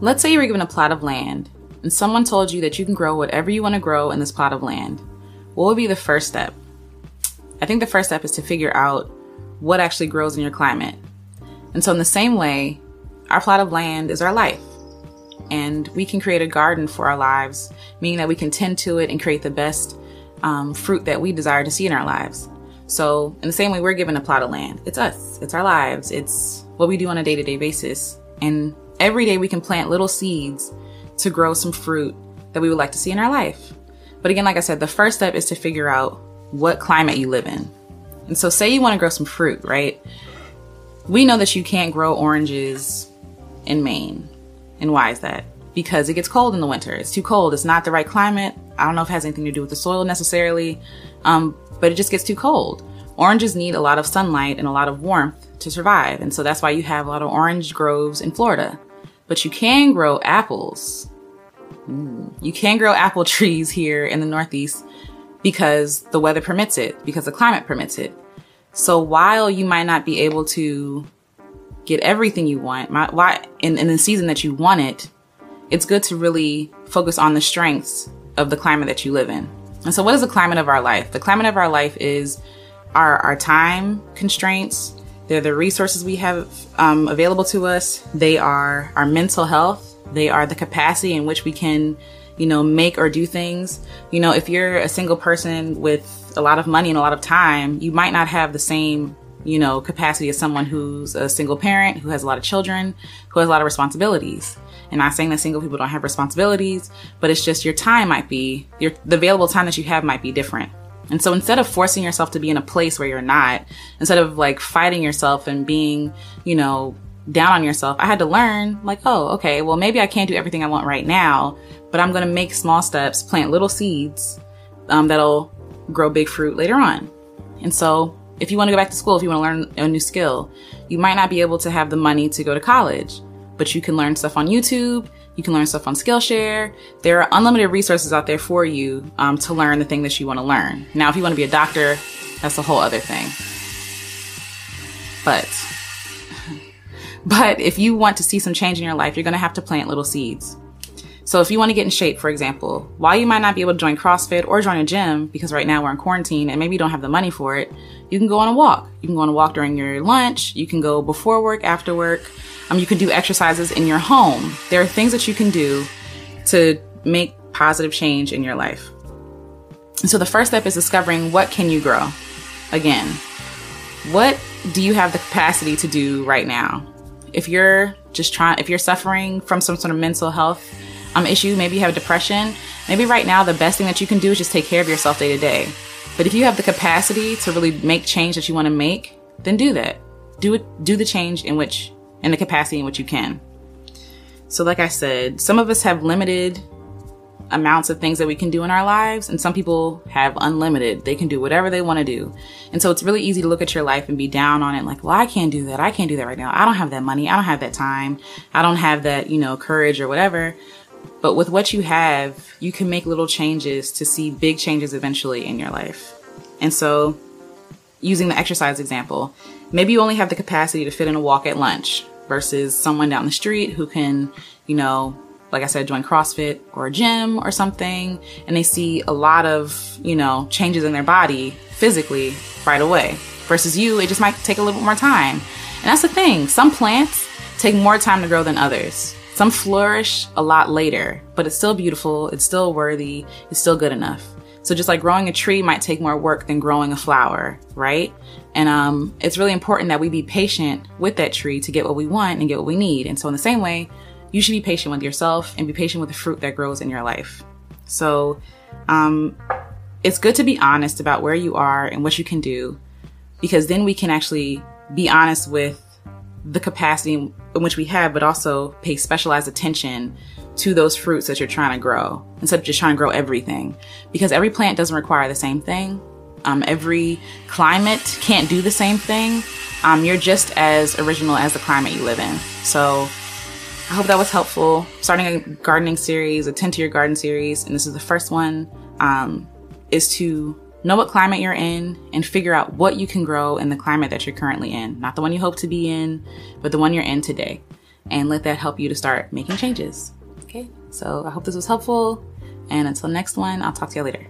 let's say you were given a plot of land and someone told you that you can grow whatever you want to grow in this plot of land. What would be the first step? I think the first step is to figure out what actually grows in your climate. And so, in the same way, our plot of land is our life. And we can create a garden for our lives, meaning that we can tend to it and create the best um, fruit that we desire to see in our lives. So, in the same way, we're given a plot of land. It's us, it's our lives, it's what we do on a day to day basis. And every day we can plant little seeds to grow some fruit that we would like to see in our life. But again, like I said, the first step is to figure out what climate you live in. And so, say you want to grow some fruit, right? We know that you can't grow oranges in Maine. And why is that? Because it gets cold in the winter. It's too cold. It's not the right climate. I don't know if it has anything to do with the soil necessarily, um, but it just gets too cold. Oranges need a lot of sunlight and a lot of warmth to survive. And so that's why you have a lot of orange groves in Florida. But you can grow apples. Mm. You can grow apple trees here in the Northeast because the weather permits it, because the climate permits it. So while you might not be able to get everything you want, my, why in, in the season that you want it, it's good to really focus on the strengths of the climate that you live in. And so what is the climate of our life? The climate of our life is our, our time constraints. They're the resources we have um, available to us. They are our mental health. They are the capacity in which we can you know, make or do things. You know, if you're a single person with a lot of money and a lot of time, you might not have the same, you know, capacity as someone who's a single parent, who has a lot of children, who has a lot of responsibilities. And not saying that single people don't have responsibilities, but it's just your time might be, your, the available time that you have might be different. And so instead of forcing yourself to be in a place where you're not, instead of like fighting yourself and being, you know, down on yourself, I had to learn like, oh, okay, well, maybe I can't do everything I want right now, but I'm going to make small steps, plant little seeds um, that'll grow big fruit later on. And so, if you want to go back to school, if you want to learn a new skill, you might not be able to have the money to go to college, but you can learn stuff on YouTube. You can learn stuff on Skillshare. There are unlimited resources out there for you um, to learn the thing that you want to learn. Now, if you want to be a doctor, that's a whole other thing. But, but if you want to see some change in your life, you're going to have to plant little seeds. So if you want to get in shape, for example, while you might not be able to join CrossFit or join a gym because right now we're in quarantine and maybe you don't have the money for it, you can go on a walk. You can go on a walk during your lunch. You can go before work, after work. Um, you can do exercises in your home. There are things that you can do to make positive change in your life. And so the first step is discovering what can you grow. Again, what do you have the capacity to do right now? If you're just trying, if you're suffering from some sort of mental health um, issue, maybe you have depression, maybe right now the best thing that you can do is just take care of yourself day to day. But if you have the capacity to really make change that you want to make, then do that. Do it, do the change in which, in the capacity in which you can. So like I said, some of us have limited amounts of things that we can do in our lives and some people have unlimited. They can do whatever they want to do. And so it's really easy to look at your life and be down on it like, well, I can't do that. I can't do that right now. I don't have that money. I don't have that time. I don't have that, you know, courage or whatever. But with what you have, you can make little changes to see big changes eventually in your life. And so, using the exercise example, maybe you only have the capacity to fit in a walk at lunch versus someone down the street who can, you know, like I said, join CrossFit or a gym or something, and they see a lot of, you know, changes in their body physically right away. Versus you, it just might take a little bit more time. And that's the thing. Some plants take more time to grow than others. Some flourish a lot later, but it's still beautiful, it's still worthy, it's still good enough. So just like growing a tree might take more work than growing a flower, right? And um, it's really important that we be patient with that tree to get what we want and get what we need. And so in the same way, you should be patient with yourself and be patient with the fruit that grows in your life. So um, it's good to be honest about where you are and what you can do, because then we can actually be honest with the capacity in which we have, but also pay specialized attention to those fruits that you're trying to grow instead of just trying to grow everything. Because every plant doesn't require the same thing. Um, every climate can't do the same thing. Um, you're just as original as the climate you live in. So I hope that was helpful. Starting a gardening series, a tend to your garden series, and this is the first one, um, is to Know what climate you're in and figure out what you can grow in the climate that you're currently in. Not the one you hope to be in, but the one you're in today. and let that help you to start making changes. Okay, so I hope this was helpful. And until next one, I'll talk to you later.